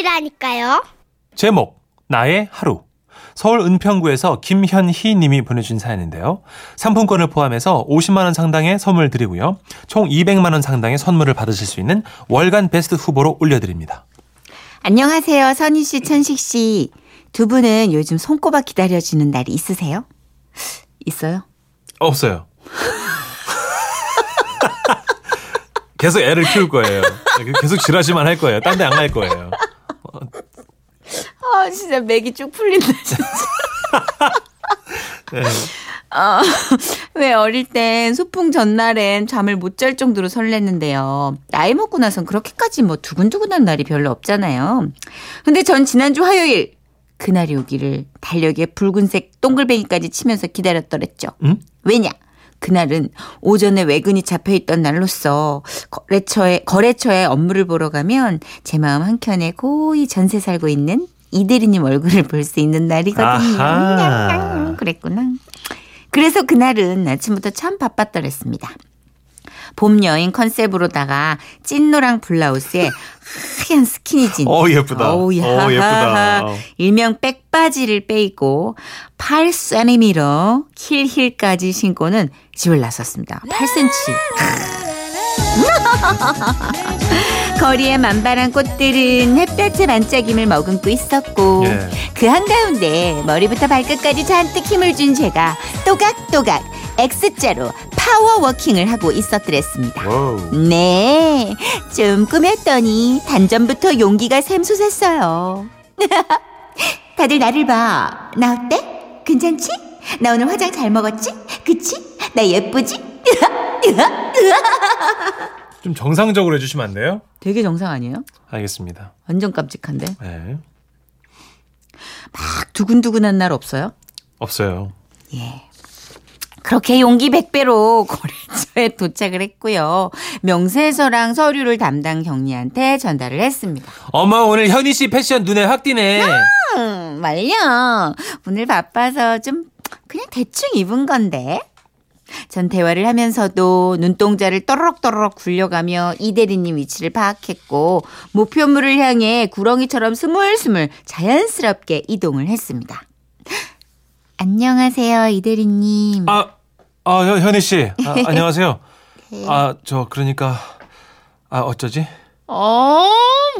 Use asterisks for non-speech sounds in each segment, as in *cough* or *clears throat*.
보내주시라니까요. 제목 나의 하루 서울 은평구에서 김현희 님이 보내주신 사연인데요. 상품권을 포함해서 50만 원 상당의 선물 드리고요. 총 200만 원 상당의 선물을 받으실 수 있는 월간 베스트 후보로 올려드립니다. 안녕하세요, 선희 씨, 천식 씨. 두 분은 요즘 손꼽아 기다려지는 날이 있으세요? 있어요? 없어요. *laughs* 계속 애를 키울 거예요. 계속 지라시만 할 거예요. 딴 데 안 갈 거예요. 아, 진짜 맥이 쭉 풀린다, 진짜. *laughs* 네. 어, 왜 어릴 땐 소풍 전날엔 잠을 못 잘 정도로 설렜는데요. 나이 먹고 나선 그렇게까지 뭐 두근두근한 날이 별로 없잖아요. 근데 전 지난주 화요일 그날이 오기를 달력에 붉은색 동글뱅이까지 치면서 기다렸더랬죠. 응? 왜냐? 그날은 오전에 외근이 잡혀 있던 날로서 거래처에 거래처에 업무를 보러 가면 제 마음 한켠에 고이 전세 살고 있는 이대리님 얼굴을 볼 수 있는 날이거든요. 아하. 그랬구나. 그래서 그날은 아침부터 참 바빴더랬습니다. 봄 여인 컨셉으로다가 찐노랑 블라우스에 하얀 스키니진. 어, 예쁘다. 야. 어, 예쁘다. 일명 백바지를 빼입고 8cm 힐힐까지 신고는 집을 나섰습니다. 8cm. 거리의 만발한 꽃들은 햇볕의 반짝임을 머금고 있었고 예. 그 한가운데 머리부터 발끝까지 잔뜩 힘을 준 제가 또각또각 X자로 파워워킹을 하고 있었더랬습니다. 와우. 네, 좀 꾸몄더니 단전부터 용기가 샘솟았어요. *laughs* 다들 나를 봐. 나 어때? 괜찮지? 나 오늘 화장 잘 먹었지? 그치? 나 예쁘지? *laughs* 좀 정상적으로 해주시면 안 돼요? 되게 정상 아니에요? 알겠습니다. 완전 깜찍한데. 네. 막 두근두근한 날 없어요? 없어요. 예. 그렇게 용기 100배로 *laughs* 거래처에 도착을 했고요. 명세서랑 서류를 담당 경리한테 전달을 했습니다. 어머, 오늘 현희 씨 패션 눈에 확 띄네. 음, 말려. 오늘 바빠서 좀 그냥 대충 입은 건데. 전 대화를 하면서도 눈동자를 또르륵또르륵 굴려가며 이 대리님 위치를 파악했고 목표물을 향해 구렁이처럼 스물스물 자연스럽게 이동을 했습니다. 안녕하세요, 이 대리님. 아, 아, 현- 현희 씨. 아, *laughs* 안녕하세요. 아, 저, 그러니까, 아, 어쩌지? 어,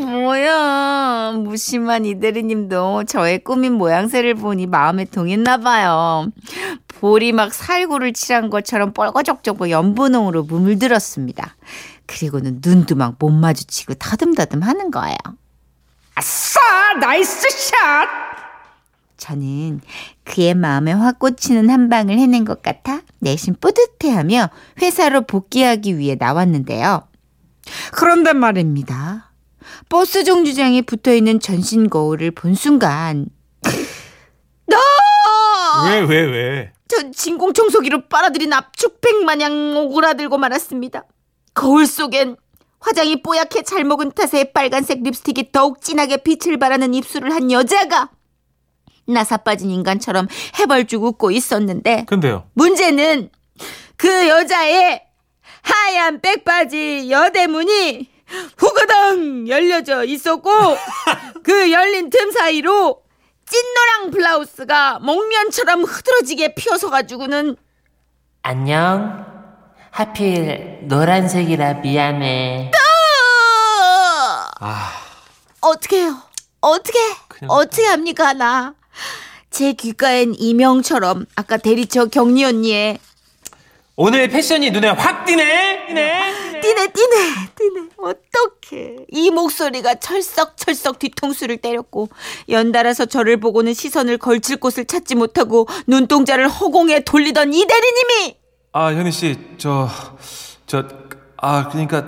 뭐야. 무심한 이대리님도 저의 꾸민 모양새를 보니 마음에 동했나 봐요. 볼이 막 살구를 칠한 것처럼 뻘거적적 연분홍으로 물들었습니다. 그리고는 눈도 막 못 마주치고 더듬더듬 하는 거예요. 아싸! nice shot! 저는 그의 마음에 확 꽂히는 한 방을 해낸 것 같아 내심 뿌듯해하며 회사로 복귀하기 위해 나왔는데요. 그런데 말입니다. 버스 정류장에 붙어 있는 전신 거울을 본 순간 너! 왜, 왜, 왜? 전 진공 청소기로 빨아들인 압축팩 마냥 오그라들고 말았습니다. 거울 속엔 화장이 뽀얗게 잘 먹은 탓에 빨간색 립스틱이 더욱 진하게 빛을 발하는 입술을 한 여자가 나사 빠진 인간처럼 해벌쭉 웃고 있었는데 근데요. 문제는 그 여자의 하얀 백바지 여대문이 후그덩 열려져 있었고 *laughs* 그 열린 틈 사이로 찐노랑 블라우스가 목면처럼 흐드러지게 피어서 가지고는 안녕. 하필 노란색이라 미안해. 아, 어떻게 해요? 어떻게 어떻게 합니까 나? 제 귓가엔 이명처럼 아까 대리처 경리 언니의 오늘 패션이 눈에 확 띄네? 띄네? 띠네 띠네 띠네 어떡해 이 목소리가 철썩철썩 뒤통수를 때렸고 연달아서 저를 보고는 시선을 걸칠 곳을 찾지 못하고 눈동자를 허공에 돌리던 이 대리님이 아, 현희 씨, 저, 저, 아, 그러니까,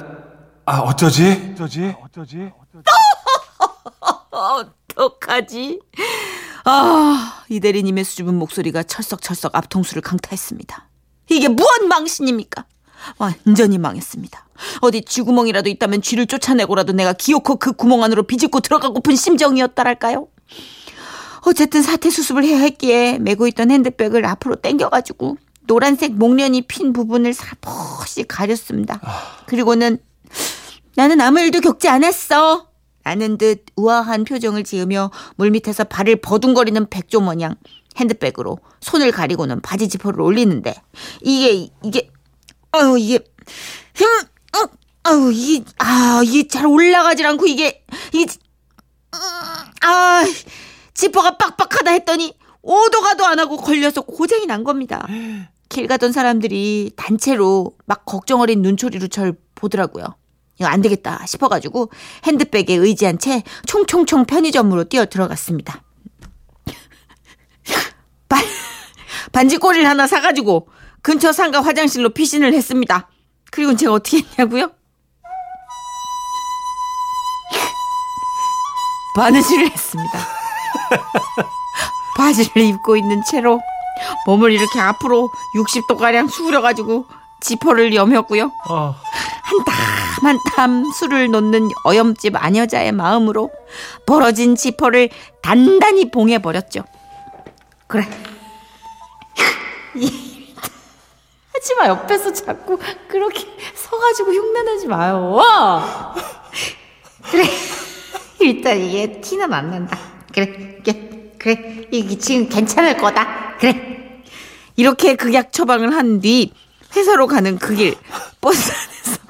아, 어쩌지? 어쩌지? 어쩌지? *laughs* 어떡하지 아 이 대리님의 수줍은 목소리가 철썩철썩 앞통수를 강타했습니다. 이게 무언 망신입니까? 완전히 망했습니다. 어디 쥐구멍이라도 있다면 쥐를 쫓아내고라도 내가 기어코 그 구멍 안으로 비집고 들어가고픈 심정이었다랄까요? 어쨌든 사태 수습을 해야 했기에 메고 있던 핸드백을 앞으로 당겨가지고 노란색 목련이 핀 부분을 살포시 가렸습니다. 그리고는 나는 아무 일도 겪지 않았어. 라는 듯 우아한 표정을 지으며 물밑에서 발을 버둥거리는 백조 마냥 핸드백으로 손을 가리고는 바지 지퍼를 올리는데 이게 이게 아유 이게 힘 어, 아유 이게 아 이게 잘 올라가질 않고 이게 이게 음, 아 지퍼가 빡빡하다 했더니 오도 가도 안 하고 걸려서 고장이 난 겁니다. 길 가던 사람들이 단체로 막 걱정 어린 눈초리로 절 보더라고요. 이거 안 되겠다 싶어가지고 핸드백에 의지한 채 총총총 편의점으로 뛰어 들어갔습니다. *laughs* 반, 반지꼬리를 하나 사가지고 근처 상가 화장실로 피신을 했습니다. 그리고 제가 어떻게 했냐고요? *laughs* 바느질을 했습니다. *laughs* 바지를 입고 있는 채로 몸을 이렇게 앞으로 60도가량 수그려가지고 지퍼를 여몄고요. 어. 한땀 한 땀 술을 놓는 어염집 아녀자의 마음으로 벌어진 지퍼를 단단히 봉해버렸죠. 그래. *laughs* 이- 하지 마 옆에서 자꾸 그렇게 서가지고 흉내내지 마요. 그래. 일단 이게 티는 안 난다. 그래, 그래, 그래. 이게 지금 괜찮을 거다. 그래. 이렇게 극약 처방을 한 뒤 회사로 가는 그 길 버스 안에서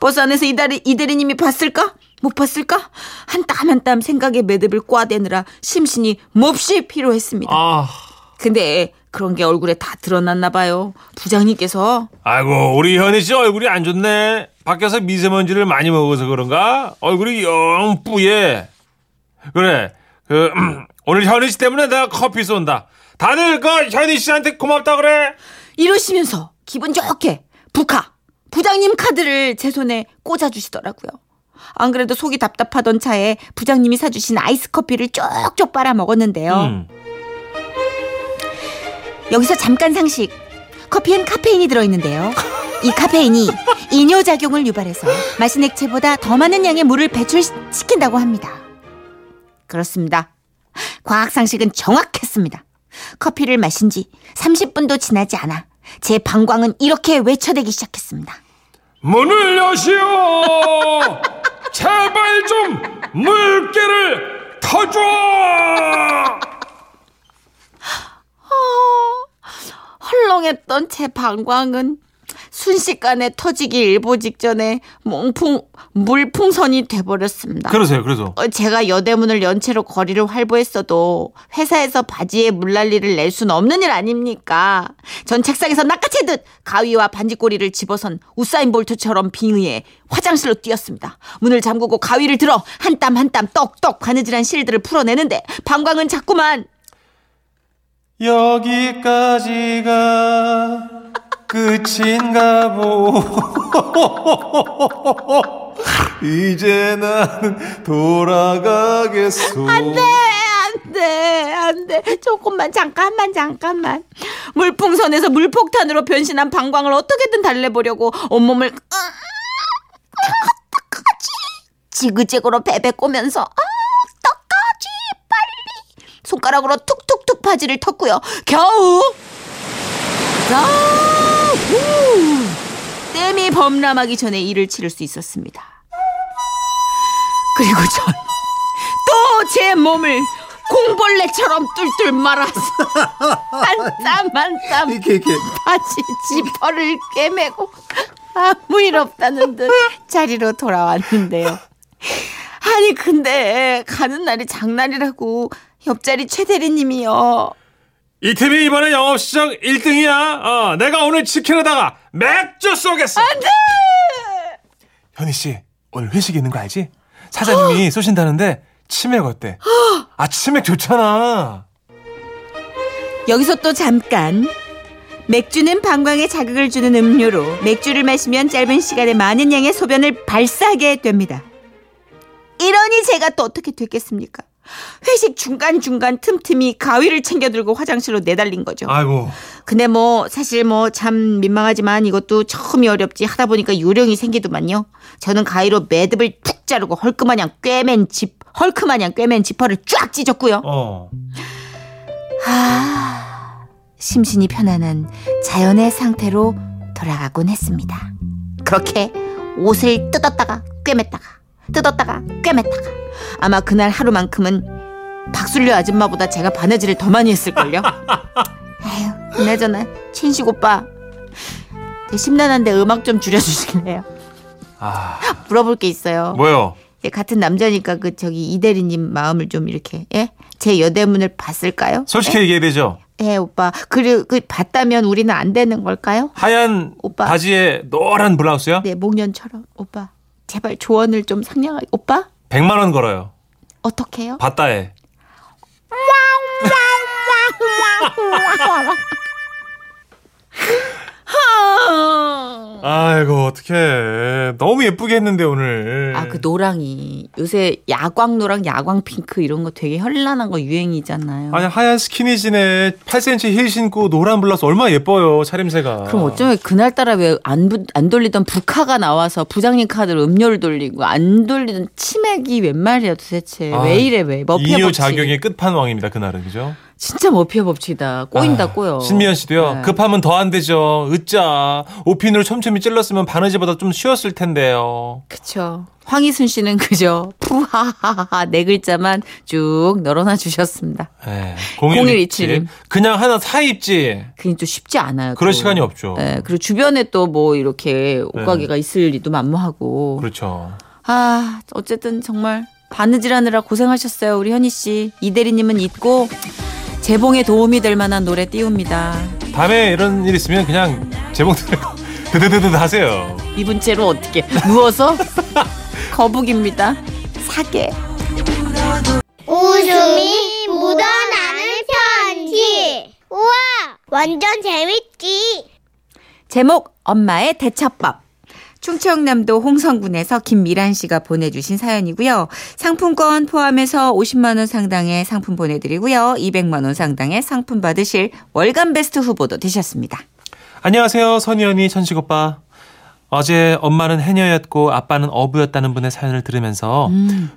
버스 안에서 이대리 이대리님이 봤을까? 못 봤을까? 한 땀 한 땀 생각에 매듭을 꽈대느라 심신이 몹시 피로했습니다. 아. 근데 그런 게 얼굴에 다 드러났나 봐요. 부장님께서 아이고 우리 현희 씨 얼굴이 안 좋네. 밖에서 미세먼지를 많이 먹어서 그런가? 얼굴이 영 뿌예. 그래. 그 *clears throat* 오늘 현희 씨 때문에 내가 커피 쏜다. 다들 그 현희 씨한테 고맙다 그래. 이러시면서 기분 좋게 부카 부장님 카드를 제 손에 꽂아주시더라고요. 안 그래도 속이 답답하던 차에 부장님이 사주신 아이스 커피를 쪽쪽 빨아 먹었는데요. 음. 여기서 잠깐 상식. 커피엔 카페인이 들어있는데요. 이 카페인이 이뇨작용을 유발해서 마신 액체보다 더 많은 양의 물을 배출시킨다고 합니다. 그렇습니다. 과학 상식은 정확했습니다. 커피를 마신 지 30분도 지나지 않아 제 방광은 이렇게 외쳐대기 시작했습니다. 문을 여시오. 제발 좀 물개를 터줘. 헐렁했던 제 방광은 순식간에 터지기 일보 직전에 몽풍 물풍선이 돼버렸습니다. 그러세요. 그래서 어, 제가 여대문을 연체로 거리를 활보했어도 회사에서 바지에 물난리를 낼 수는 없는 일 아닙니까? 전 책상에서 낚아채듯 가위와 반지꼬리를 집어선 우사인 볼트처럼 빙의해 화장실로 뛰었습니다. 문을 잠그고 가위를 들어 한 땀 한 땀 떡떡 바느질한 실들을 풀어내는데 방광은 자꾸만 여기까지가 끝인가 보. *laughs* 이제 나는 돌아가겠소. 안 돼 안 돼 안 돼. 조금만 잠깐만 잠깐만. 물풍선에서 물폭탄으로 변신한 방광을 어떻게든 달래보려고 온몸을 어떡하지? 지그재그로 베베 꼬면서 아 어떡하지? 빨리. 손가락으로 툭툭툭 바지를 텄고요. 겨우. 겨 우 땀이 범람하기 전에 일을 치를 수 있었습니다 그리고 전 또 제 몸을 공벌레처럼 뚫뚫 말아서 한땀한땀 이렇게 이렇게. 바지 지퍼를 꿰매고 아무 일 없다는 듯 자리로 돌아왔는데요. 아니 근데 가는 날이 장날이라고 옆자리 최 대리님이요. 이 팀이 이번에 영업시장 1등이야. 어, 내가 오늘 치킨에다가 맥주 쏘겠어. 안 돼! 현희 씨, 오늘 회식 있는 거 알지? 사장님이 쏘신다는데 치맥 어때? 아, 치맥 좋잖아. 여기서 또 잠깐 맥주는 방광에 자극을 주는 음료로 맥주를 마시면 짧은 시간에 많은 양의 소변을 발사하게 됩니다. 이러니 제가 또 어떻게 됐겠습니까? 회식 중간중간 틈틈이 가위를 챙겨 들고 화장실로 내달린 거죠. 아이고. 근데 뭐 사실 뭐 참 민망하지만 이것도 처음이 어렵지 하다 보니까 요령이 생기더만요. 저는 가위로 매듭을 푹 자르고 헐크마냥 꿰맨 집 헐크마냥 꿰맨 지퍼를 쫙 찢었고요. 어. 아, 심신이 편안한 자연의 상태로 돌아가곤 했습니다. 그렇게 옷을 뜯었다가 꿰맸다가 뜯었다가 꿰맸다가 아마 그날 하루만큼은 박순려 아줌마보다 제가 바느질을 더 많이 했을걸요. 아휴, 그나저나 친식 오빠 제 심란한데 음악 좀 줄여주실래요? 아, 물어볼 게 있어요. 뭐요? 예, 같은 남자니까 그 저기 이대리님 마음을 좀 이렇게 예? 제 여대문을 봤을까요? 솔직히 얘기해야 되죠. 예, 오빠. 그리고 그 봤다면 우리는 안 되는 걸까요? 하얀 오빠. 바지에 노란 블라우스요? 네, 목련처럼 오빠. 제발 조언을 좀 상냥하게 오빠 100만 원 걸어요. 어떻게요? 봤다에. *laughs* 아이고 어떡해. 너무 예쁘게 했는데 오늘. 아, 그 노랑이 요새 야광 노랑, 야광 핑크 이런 거 되게 현란한 거 유행이잖아요. 아니 하얀 스키니진에 8cm 힐 신고 노란 블라우스 얼마나 예뻐요 차림새가. 그럼 어쩌면 그날따라 왜안안 돌리던 북카가 나와서 부장님 카드로 음료를 돌리고 안 돌리던 치맥이 웬 말이야 도대체 아, 왜 이래 왜 머피아 법칙 작용의 끝판왕입니다 그날은 그죠? 진짜 머피아 법칙이다 꼬인다 아, 꼬여 신미연 씨도요. 네. 급하면 더 안 되죠. 으짜. 오핀으로 촘촘히 찔렀으면 바느질보다 좀 쉬웠을 텐데요. 그쵸 황희순 씨는 그저 푸하하하 네 글자만 쭉 널어놔 주셨습니다 네. 0127 님. 그냥 하나 사 입지. 그게 또 쉽지 않아요 그럴 또. 시간이 없죠. 네, 그리고 주변에 또 뭐 이렇게 옷가게가 있을 리도 만무하고 그렇죠. 아, 어쨌든 정말 바느질하느라 고생하셨어요, 우리 현희 씨. 이 대리님은 잊고 재봉에 도움이 될 만한 노래 띄웁니다. 다음에 이런 일 있으면 그냥 제목 들고 드드드드 하세요. 이분 채로 어떻게 누워서 *laughs* 거북입니다. 사계. 웃음이 묻어나는 편지. 우와, 완전 재밌지. 제목 엄마의 대첩밥. 충청남도 홍성군에서 김미란 씨가 보내주신 사연이고요. 상품권 포함해서 50만 원 상당의 상품 보내드리고요. 200만 원 상당의 상품 받으실 월간 베스트 후보도 되셨습니다. 안녕하세요. 선희연이 천식 오빠. 어제 엄마는 해녀였고 아빠는 어부였다는 분의 사연을 들으면서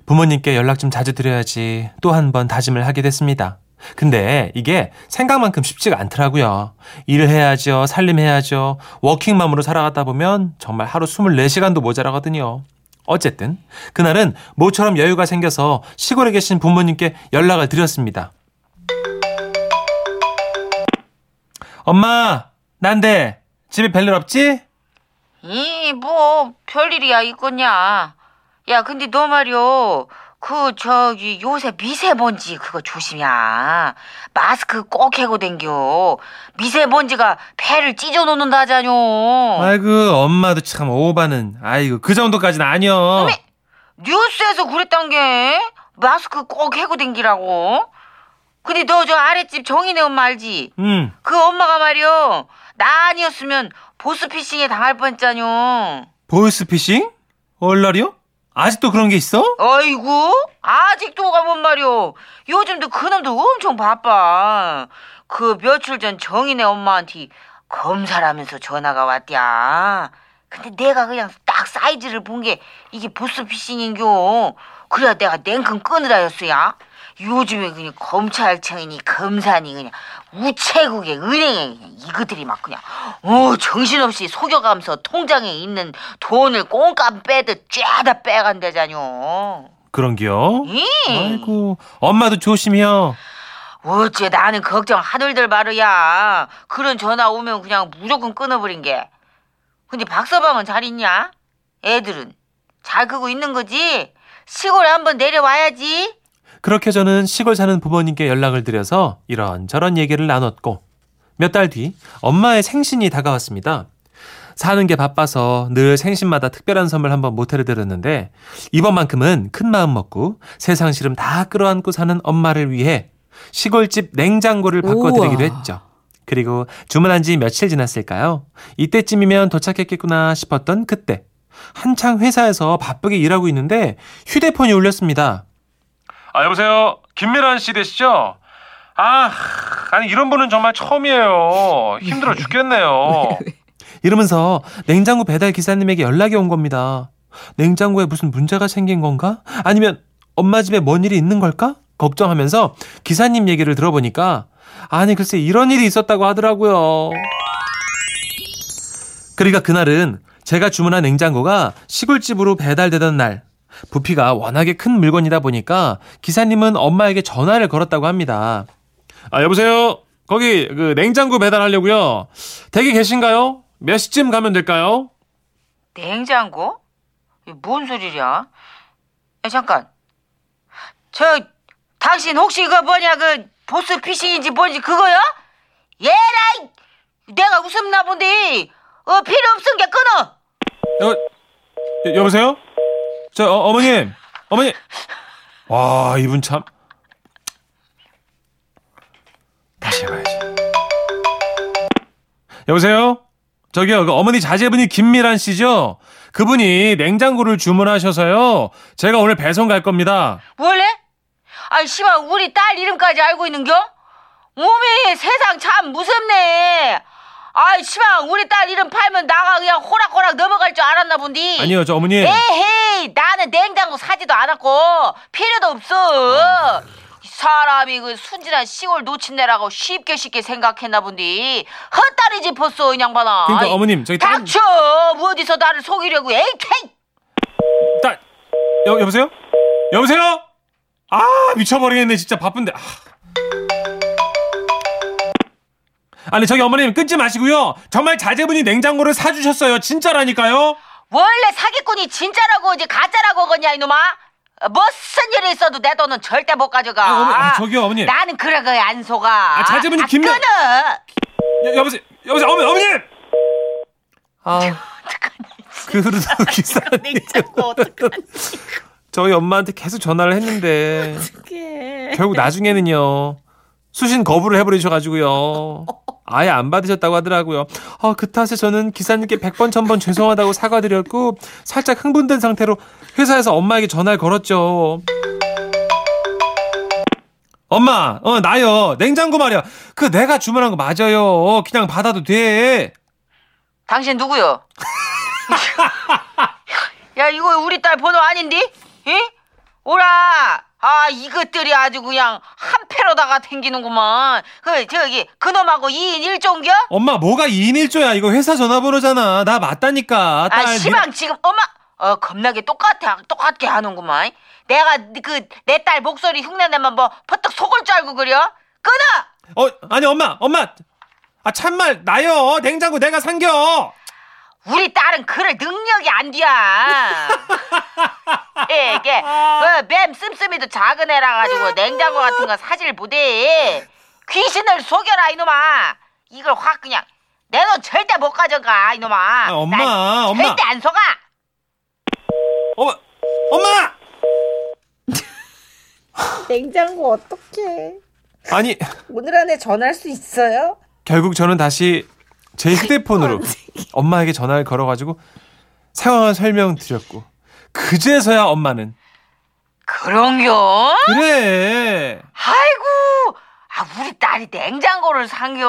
부모님께 연락 좀 자주 드려야지 또 한 번 다짐을 하게 됐습니다. 근데 이게 생각만큼 쉽지가 않더라고요. 일을 해야죠. 살림해야죠. 워킹맘으로 살아가다 보면 정말 하루 24시간도 모자라거든요. 어쨌든 그날은 모처럼 여유가 생겨서 시골에 계신 부모님께 연락을 드렸습니다. 엄마, 난데 집에 별일 없지? 이, 뭐, 별일이야, 있겠냐. 야, 근데 너 말이요. 그, 저기, 요새 미세먼지 그거 조심이야. 마스크 꼭 해고 댕겨. 미세먼지가 배를 찢어 놓는다자뇨. 아이고 엄마도 참 오바는 아이고 그 정도까지는 아니여. 뉴스에서 그랬단 게 마스크 꼭 해고 댕기라고. 근데 너 저 아랫집 정인의 엄마 알지? 응 그 엄마가 말이요. 나 아니었으면 보스피싱에 당할 뻔했잖요. 보이스피싱? 얼라리요? 아직도 그런 게 있어? 어이구 아직도가 뭔 말이오. 요즘도 그놈도 엄청 바빠. 그 며칠 전 정인의 엄마한테 검사를 하면서 전화가 왔디야. 근데 내가 그냥 딱 사이즈를 본 게 이게 보스 피싱인겨. 그래야 내가 냉큼 끊으라였어야. 요즘에 그냥 검찰청이니 검사니 그냥 우체국에 은행에 그냥 이것들이 막 그냥 어 정신없이 속여가면서 통장에 있는 돈을 꽁깜 빼듯 쬐다 빼간대자뇨. 그런겨? 이 아이고 엄마도 조심해요. 어째 나는 걱정 하늘들 바르야. 그런 전화 오면 그냥 무조건 끊어버린 게. 근데 박서방은 잘 있냐? 애들은? 잘 크고 있는 거지? 시골에 한번 내려와야지 그렇게 저는 시골 사는 부모님께 연락을 드려서 이런저런 얘기를 나눴고 몇 달 뒤 엄마의 생신이 다가왔습니다. 사는 게 바빠서 늘 생신마다 특별한 선물 한번 못 해드렸는데 이번만큼은 큰 마음 먹고 세상 시름 다 끌어안고 사는 엄마를 위해 시골집 냉장고를 바꿔드리기로 우와. 했죠. 그리고 주문한 지 며칠 지났을까요? 이때쯤이면 도착했겠구나 싶었던 그때 한창 회사에서 바쁘게 일하고 있는데 휴대폰이 울렸습니다. 아 여보세요 김미란 씨 되시죠? 아 아니 이런 분은 정말 처음이에요 힘들어 죽겠네요 *laughs* 이러면서 냉장고 배달 기사님에게 연락이 온 겁니다 냉장고에 무슨 문제가 생긴 건가? 아니면 엄마 집에 뭔 일이 있는 걸까? 걱정하면서 기사님 얘기를 들어보니까 아니 글쎄 이런 일이 있었다고 하더라고요 그러니까 그날은 제가 주문한 냉장고가 시골집으로 배달되던 날 부피가 워낙에 큰 물건이다 보니까 기사님은 엄마에게 전화를 걸었다고 합니다. 아, 여보세요? 거기 그 냉장고 배달하려고요. 댁에 계신가요? 몇 시쯤 가면 될까요? 냉장고? 뭔 소리야? 야, 잠깐. 저, 당신 혹시 그 뭐냐, 그, 보스 피싱인지 뭔지 그거야? 얘라이! 내가 웃음나 본데, 어, 필요 없은 게 끊어! 여, 여- 여보세요? 저 어, 어머님, 어머니. 와 이분 참. 다시 해봐야지. 여보세요? 저기요, 그 어머니 자제분이 김미란 씨죠? 그분이 냉장고를 주문하셔서요. 제가 오늘 배송 갈 겁니다. 원래? 아이, 씨발, 우리 딸 이름까지 알고 있는겨? 오메, 세상 참 무섭네. 아이, 씨발, 우리 딸 이름 팔면 나가 그냥 호락호락 넘어갈 줄 알았나 본디. 아니요, 저 어머니. 에헤이 나는 냉장고 사지도 않았고 필요도 없어 이 사람이 그 순진한 시골 놓친내라고 쉽게 쉽게 생각했나 본디 헛다리 짚었어 이 양반아 그러니까 아이, 어머님, 저기 닥쳐 뭐 어디서 나를 속이려고 에이 케이 딸, 여, 여보세요? 여보세요? 아, 미쳐버리겠네. 진짜 바쁜데. 아. 아니, 저기 어머님 끊지 마시고요. 정말 자제분이 냉장고를 사주셨어요. 진짜라니까요. 원래 사기꾼이 진짜라고 이제 가짜라고 거냐 이놈아 어, 무슨 일이 있어도 내 돈은 절대 못 가져가 아, 어머니, 아, 저기요, 어머니. 나는 그래 그래 안 속아 아, 자제분이 아, 김- 끊어 여, 여보세요? 여보세요? 어머니, 어머님! 아. 그러다 기사님. 냉장고 어떡하니 저희 엄마한테 계속 전화를 했는데. 결국 나중에는요. 수신 거부를 해버리셔가지고요. 아예 안 받으셨다고 하더라고요. 아, 그 탓에 저는 기사님께 100번, 1000번 죄송하다고 사과드렸고, 살짝 흥분된 상태로 회사에서 엄마에게 전화를 걸었죠. 엄마, 어, 나요. 냉장고 말이야. 그 내가 주문한 거 맞아요. 그냥 받아도 돼. 당신 누구요? *laughs* 야 이거 우리 딸 번호 아닌데? 에? 오라 아 이것들이 아주 그냥 한 패로다가 댕기는구만 그 저기 그놈하고 2인 1종겨? 엄마, 뭐가 2인 1조야. 이거 회사 전화번호잖아. 나 맞다니까. 아 딸, 시방 지금 엄마 어 겁나게 똑같아 똑같게 하는구만 내가 그 내 딸 목소리 흉내내면 뭐 버떡 속을 줄 알고 그려? 끊어! 어, 아니, 엄마, 엄마. 아, 참말, 나요. 냉장고 내가 산겨. 우리 딸은 그럴 능력이 안 돼야. *laughs* 이게 뭐뱀 씀씀이도 작은 애라 가지고 냉장고 같은 거 사질 못해. 귀신을 속여라 이놈아. 이걸 확 그냥 내 돈 절대 못 가져가 이놈아. 아, 엄마, 난 엄마. 절대 안 속아. 엄마, 엄마! 냉장고 어떡해. 아니, 오늘 안에 전할 수 있어요? 결국 저는 다시 제 휴대폰으로 엄마에게 전화를 걸어가지고 상황을 설명드렸고, 그제서야 엄마는, 그런겨? 그래. 아이고, 아, 우리 딸이 냉장고를 상겨.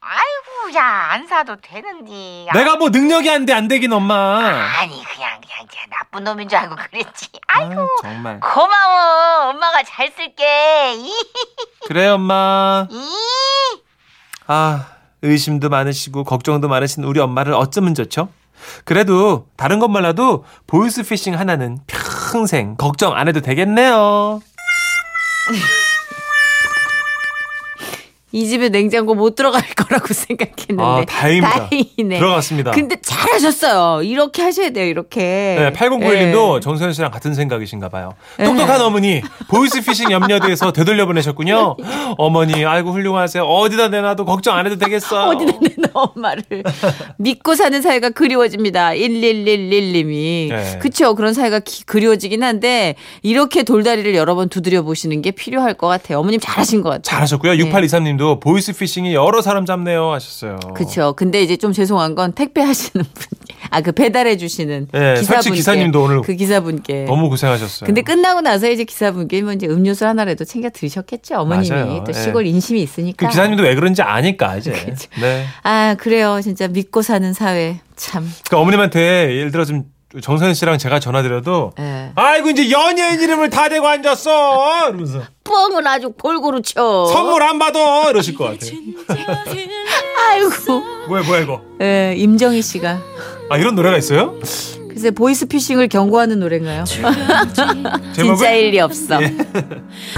아이고, 야, 안 사도 되는디. 아, 내가 뭐 능력이 안 돼, 안 되긴 엄마. 아니, 그냥, 그냥, 그냥 나쁜 놈인 줄 알고 그랬지. 아이고. 아, 정말. 고마워. 엄마가 잘 쓸게. 이, 그래, 엄마. 이. 아, 의심도 많으시고 걱정도 많으신 우리 엄마를 어쩌면 좋죠? 그래도 다른 건 몰라도 보이스 피싱 하나는 평생 걱정 안 해도 되겠네요. *laughs* 이 집에 냉장고 못 들어갈 *laughs* 거라고 생각했는데. 아, 다행입니다. 다행이네. 들어갔습니다. 근데 잘하셨어요. 이렇게 하셔야 돼요, 이렇게. 네, 8091님도 예. 정서연 씨랑 같은 생각이신가 봐요. 똑똑한 어머니, 보이스 피싱 염려돼서 되돌려 보내셨군요. *laughs* 어머니, 아이고 훌륭하세요. 어디다 내놔도 걱정 안 해도 되겠어요. 어디다 내는 엄마를 믿고 사는 사회가 그리워집니다. 1111님이. 네. 그쵸. 그런 사회가 기- 그리워지긴 한데 이렇게 돌다리를 여러 번 두드려 보시는 게 필요할 것 같아요. 어머님 잘하신 것 같아요. 잘하셨고요. 네. 6823님도 보이스 피싱이 여러 사람 잡네요 하셨어요. 그쵸. 근데 이제 좀 죄송한 건 택배 하시는 *laughs* 분, 아, 그 배달해 주시는 네, 설치 기사분께. 기사님도 오늘 그 기사분께. 너무 고생하셨어요. 근데 끝나고 나서 이제 기사분께 뭐 이제 음료수 하나라도 챙겨 드렸겠죠. 어머님이 맞아요. 또 예. 시골 인심이 있으니까. 그 기사님도 왜 그런지 아니까 이제. 그렇죠. 네. 아, 그래요. 진짜 믿고 사는 사회. 참. 그러니까 어머님한테 예를 들어 좀 정선 씨랑 제가 전화드려도 예. 아이고 이제 연예인 이름을 다 대고 앉았어 이러면서 뻥을 아주 골고루 쳐. 선물 안 받아 이러실 것 같아요. 아이고. 뭐야 뭐야 이거? 예, 임정희 씨가 아 이런 노래가 있어요? 글쎄 보이스피싱을 경고하는 노래인가요? 제목은 진짜 일 리 없어. *laughs*